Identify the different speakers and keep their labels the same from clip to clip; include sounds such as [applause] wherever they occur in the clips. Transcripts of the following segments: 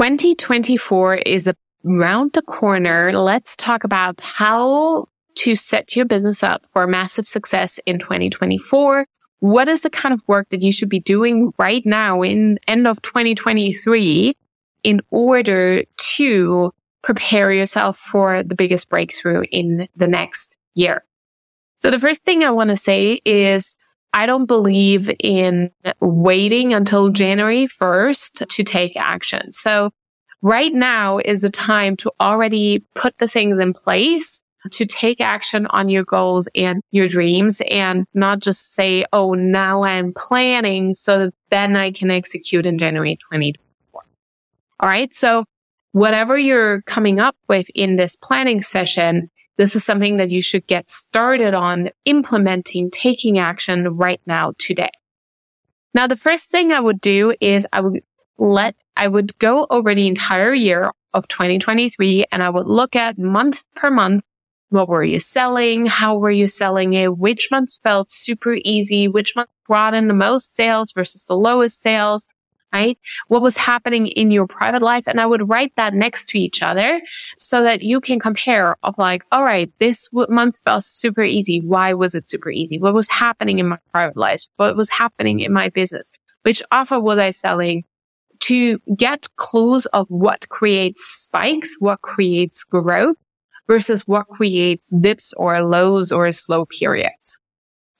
Speaker 1: 2024 is around the corner. Let's talk about how to set your business up for massive success in 2024. What is the kind of work that you should be doing right now in end of 2023 in order to prepare yourself for the biggest breakthrough in the next year? So the first thing I want to say is I don't believe in waiting until January 1st to take action. So right now is the time to already put the things in place to take action on your goals and your dreams and not just say, Oh, now I'm planning so that then I can execute in January 2024. All right. So whatever you're coming up with in this planning session, this is something that you should get started on implementing, taking action right now today. Now, the first thing I would do is I would let, I would go over the entire year of 2023 and I would look at month per month. What were you selling? How were you selling it? Which months felt super easy? Which month brought in the most sales versus the lowest sales? Right? What was happening in your private life? And I would write that next to each other so that you can compare of like, all right, this month felt super easy. Why was it super easy? What was happening in my private life? What was happening in my business? Which offer was I selling? To get clues of what creates spikes, what creates growth versus what creates dips or lows or slow periods.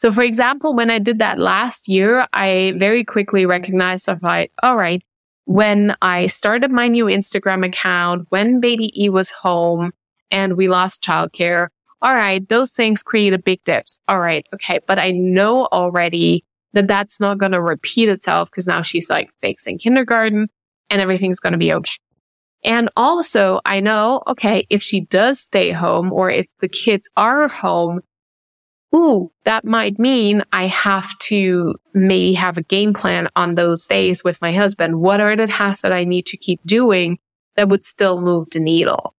Speaker 1: So for example, when I did that last year, I very quickly recognized of like, all right, when I started my new Instagram account, when baby E was home and we lost childcare, all right, those things created big dips. All right. Okay. But I know already that that's not going to repeat itself because now she's like fixing kindergarten and everything's going to be okay. And also I know, okay, if she does stay home or if the kids are home, ooh, that might mean I have to maybe have a game plan on those days with my husband. What are the tasks that I need to keep doing that would still move the needle?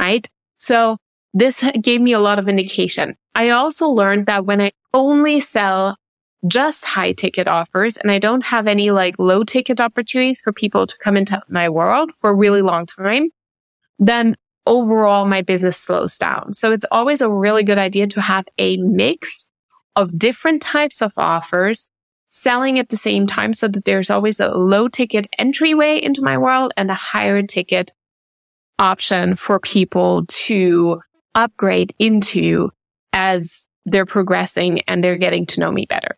Speaker 1: Right. So this gave me a lot of indication. I also learned that when I only sell just high ticket offers and I don't have any like low ticket opportunities for people to come into my world for a really long time, then overall my business slows down. So it's always a really good idea to have a mix of different types of offers selling at the same time so that there's always a low ticket entryway into my world and a higher ticket option for people to upgrade into as they're progressing and they're getting to know me better.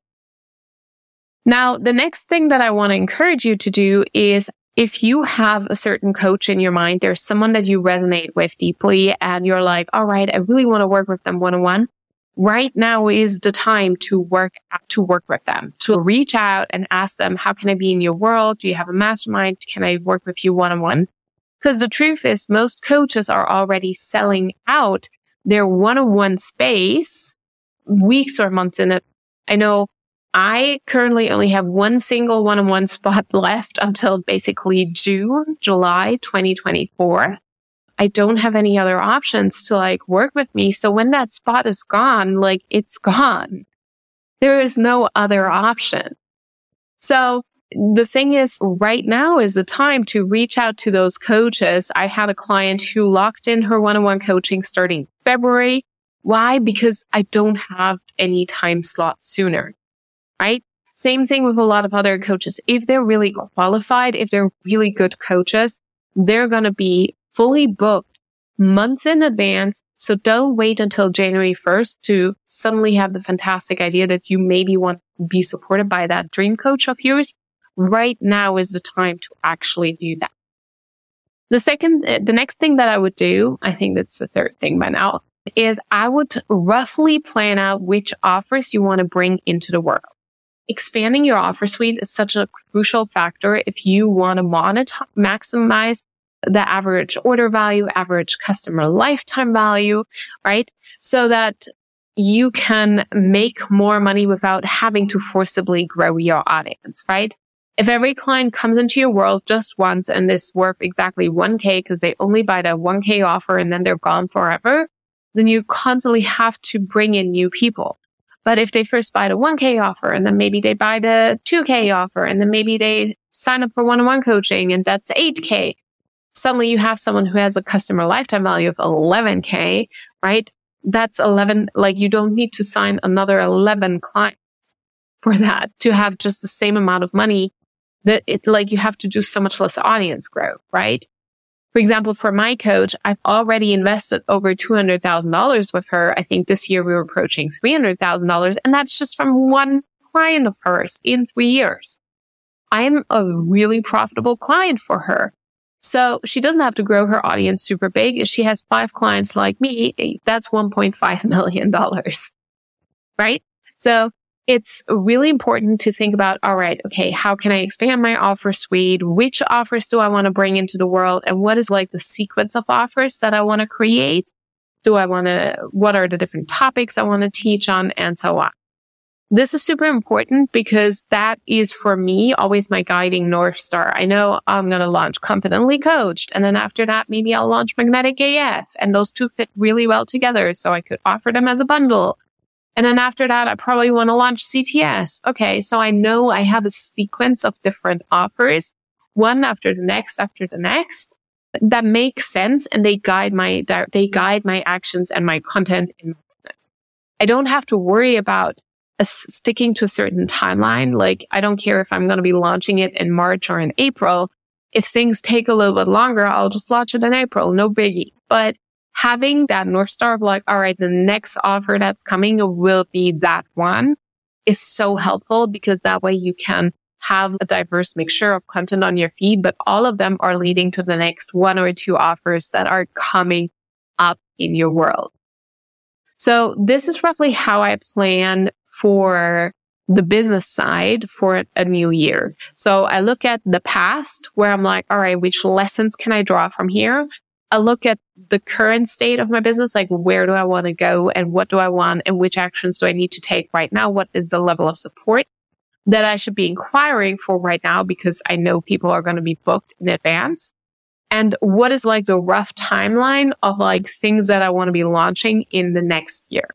Speaker 1: Now, the next thing that I want to encourage you to do is if you have a certain coach in your mind, there's someone that you resonate with deeply and you're like, all right, I really want to work with them one on one. Right now is the time to work, to work with them, to reach out and ask them, how can I be in your world? Do you have a mastermind? Can I work with you one on one? Because the truth is most coaches are already selling out their one on one space weeks or months in it. I know I currently only have one single one on one spot [laughs] left until basically June, July 2024. I don't have any other options to like work with me. So when that spot is gone, like it's gone. There is no other option. So the thing is right now is the time to reach out to those coaches. I had a client who locked in her one-on-one coaching starting February. Why? Because I don't have any time slot sooner right? Same thing with a lot of other coaches. If they're really qualified, if they're really good coaches, they're going to be fully booked months in advance So don't wait until January 1st to suddenly have the fantastic idea that you maybe want to be supported by that dream coach of yours. Right now is the time to actually do that. The second, the next thing that I would do, I think that's the third thing by now, is I would roughly plan out which offers you want to bring into the world. Expanding your offer suite is such a crucial factor if you want to maximize the average order value, average customer lifetime value, right? So that you can make more money without having to forcibly grow your audience, right? If every client comes into your world just once and is worth exactly 1K because they only buy the 1K offer and then they're gone forever, then you constantly have to bring in new people. But if they first buy the 1K offer and then maybe they buy the 2K offer and then maybe they sign up for one-on-one coaching and that's 8K, suddenly you have someone who has a customer lifetime value of 11K, right? That's 11, like you don't need to sign another 11 clients for that to have just the same amount of money that it, like you have to do so much less audience growth, right? For example, for my coach, I've already invested over $200,000 with her. I think this year we were approaching $300,000 and that's just from one client of hers in three years. I'm a really profitable client for her. So she doesn't have to grow her audience super big. If she has five clients like me, that's $1.5 [laughs] million. Right? So it's really important to think about, all right, okay, how can I expand my offer suite? Which offers do I want to bring into the world? And what is like the sequence of offers that I want to create? Do I want to, what are the different topics I want to teach on and so on? This is super important because that is for me always my guiding North Star. I know I'm going to launch confidently coached. And then after that, maybe I'll launch magnetic AF and those two fit really well together. So I could offer them as a bundle. And then after that, I probably want to launch CTS. Okay. So I know I have a sequence of different offers, one after the next, after the next that makes sense. And they guide my, they guide my actions and my content in my business. I don't have to worry about sticking to a certain timeline. Like I don't care if I'm going to be launching it in March or in April. If things take a little bit longer, I'll just launch it in April. No biggie. But having that North Star of like, all right, the next offer that's coming will be that one is so helpful because that way you can have a diverse mixture of content on your feed, but all of them are leading to the next one or two offers that are coming up in your world. So this is roughly how I plan for the business side for a new year. So I look at the past where I'm like, all right, which lessons can I draw from here? I look at the current state of my business, like where do I want to go and what do I want and which actions do I need to take right now? What is the level of support that I should be inquiring for right now? Because I know people are going to be booked in advance. And what is like the rough timeline of like things that I want to be launching in the next year?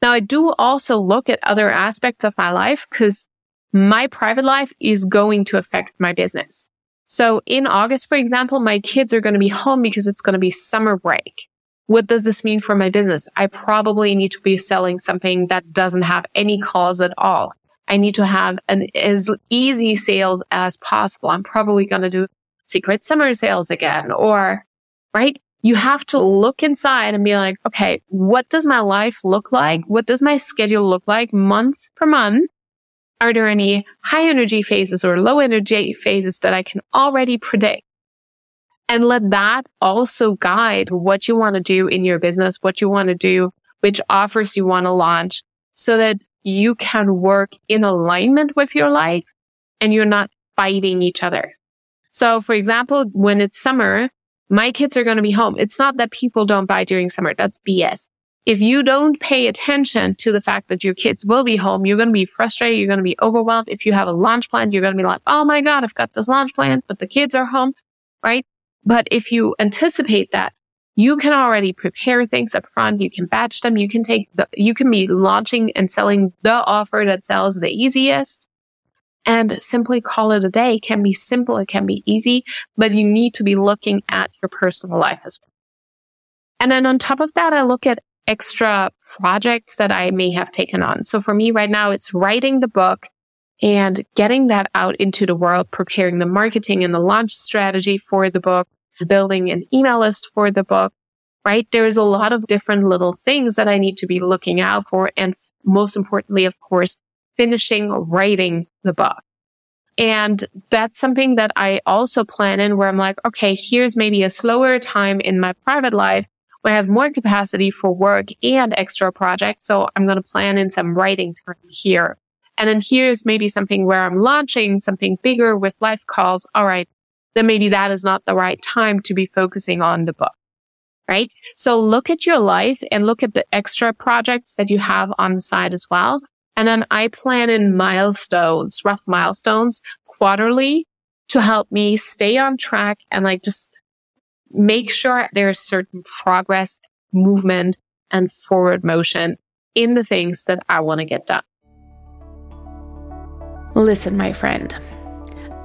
Speaker 1: Now, I do also look at other aspects of my life because my private life is going to affect my business. So in August, for example, my kids are going to be home because it's going to be summer break. What does this mean for my business? I probably need to be selling something that doesn't have any calls at all. I need to have an as easy sales as possible. I'm probably going to do secret summer sales again or, right? you have to look inside and be like, okay, what does my life look like? What does my schedule look like month per month? Are there any high energy phases or low energy phases that I can already predict? And let that also guide what you want to do in your business, what you want to do, which offers you want to launch so that you can work in alignment with your life and you're not fighting each other. So for example, when it's summer, my kids are going to be home. It's not that people don't buy during summer. That's BS. If you don't pay attention to the fact that your kids will be home, you're going to be frustrated. You're going to be overwhelmed. If you have a launch plan, you're going to be like, Oh my God, I've got this launch plan, but the kids are home, right? But if you anticipate that, you can already prepare things up front. You can batch them. You can take the, you can be launching and selling the offer that sells the easiest and simply call it a day. It can be simple. It can be easy, but you need to be looking at your personal life as well. And then on top of that, I look at extra projects that I may have taken on. So for me right now, it's writing the book and getting that out into the world, preparing the marketing and the launch strategy for the book, building an email list for the book,
Speaker 2: right? There's a lot of different little things that I need to be looking out for. And most importantly, of course, finishing writing the book. And that's something that I also plan in where I'm like, okay, here's maybe a slower time in my private life where I have more capacity for work and extra projects. So I'm going to plan in some writing time here. And then here's maybe something where I'm launching something bigger with life calls. All right. Then maybe that is not the right time to be focusing on the book. Right. So look at your life and look at the extra projects that you have on the side as well. And then I plan in milestones, rough milestones quarterly to help me stay on track and like just make sure there's certain progress, movement and forward motion in the things that I want to get done.
Speaker 1: Listen, my friend,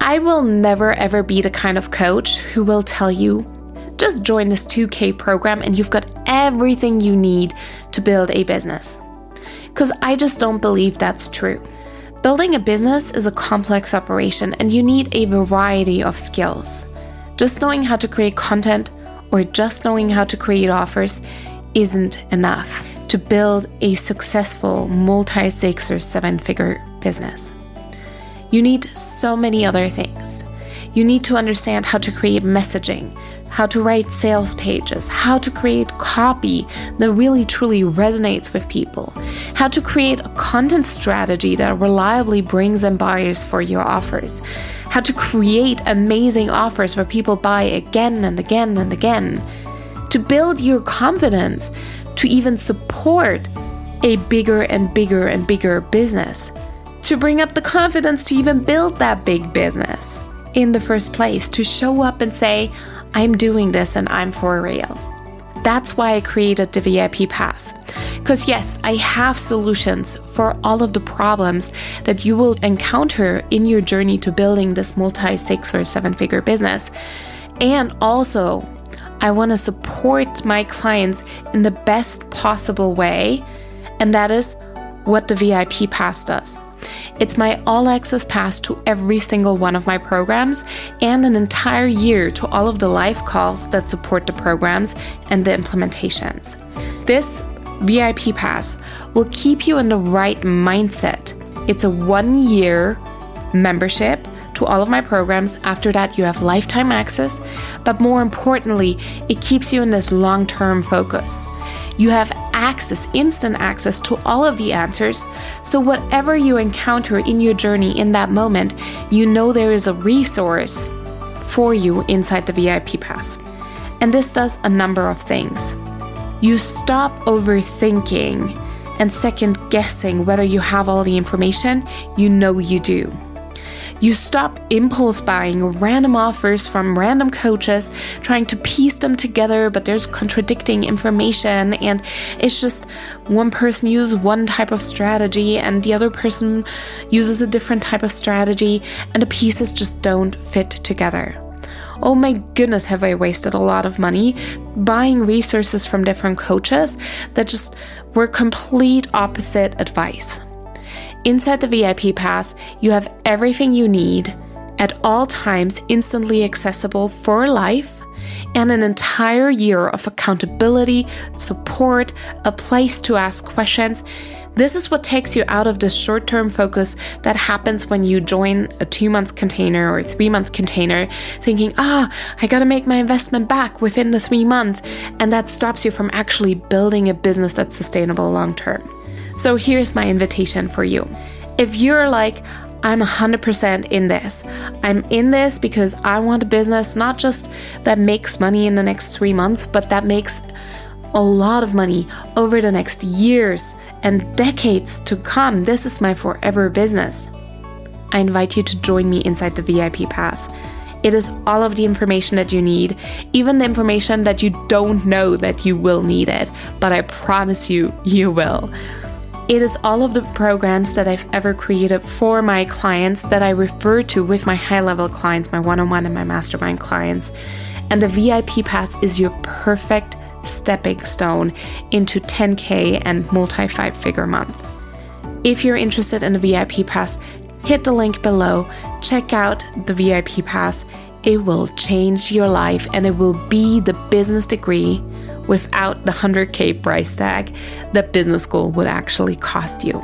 Speaker 1: I will never ever be the kind of coach who will tell you just join this 2K program and you've got everything you need to build a business because I just don't believe that's true. Building a business is a complex operation and you need a variety of skills. Just knowing how to create content or just knowing how to create offers isn't enough to build a successful multi six or seven figure business. You need so many other things. You need to understand how to create messaging, how to write sales pages, how to create copy that really truly resonates with people, how to create a content strategy that reliably brings in buyers for your offers, how to create amazing offers where people buy again and again and again, to build your confidence to even support a bigger and bigger and bigger business, to bring up the confidence to even build that big business in the first place, to show up and say, I'm doing this and I'm for real. That's why I created the VIP Pass. Because, yes, I have solutions for all of the problems that you will encounter in your journey to building this multi six or seven figure business. And also, I want to support my clients in the best possible way. And that is what the VIP Pass does. It's my all access pass to every single one of my programs and an entire year to all of the live calls that support the programs and the implementations. This VIP pass will keep you in the right mindset. It's a one year membership to all of my programs. After that, you have lifetime access, but more importantly, it keeps you in this long term focus. You have access, instant access to all of the answers. So, whatever you encounter in your journey in that moment, you know there is a resource for you inside the VIP Pass. And this does a number of things. You stop overthinking and second guessing whether you have all the information, you know you do. You stop impulse buying random offers from random coaches, trying to piece them together, but there's contradicting information, and it's just one person uses one type of strategy and the other person uses a different type of strategy, and the pieces just don't fit together. Oh my goodness, have I wasted a lot of money buying resources from different coaches that just were complete opposite advice. Inside the VIP Pass, you have everything you need at all times instantly accessible for life and an entire year of accountability, support, a place to ask questions. This is what takes you out of the short term focus that happens when you join a two month container or three month container, thinking, ah, I gotta make my investment back within the three months. And that stops you from actually building a business that's sustainable long term. So here's my invitation for you. If you're like, I'm 100% in this. I'm in this because I want a business not just that makes money in the next three months, but that makes a lot of money over the next years and decades to come. This is my forever business. I invite you to join me inside the VIP Pass. It is all of the information that you need, even the information that you don't know that you will need it, but I promise you, you will. It is all of the programs that I've ever created for my clients that I refer to with my high level clients, my one on one and my mastermind clients. And the VIP Pass is your perfect stepping stone into 10K and multi five figure month. If you're interested in the VIP Pass, hit the link below, check out the VIP Pass. It will change your life and it will be the business degree without the 100k price tag that business school would actually cost you.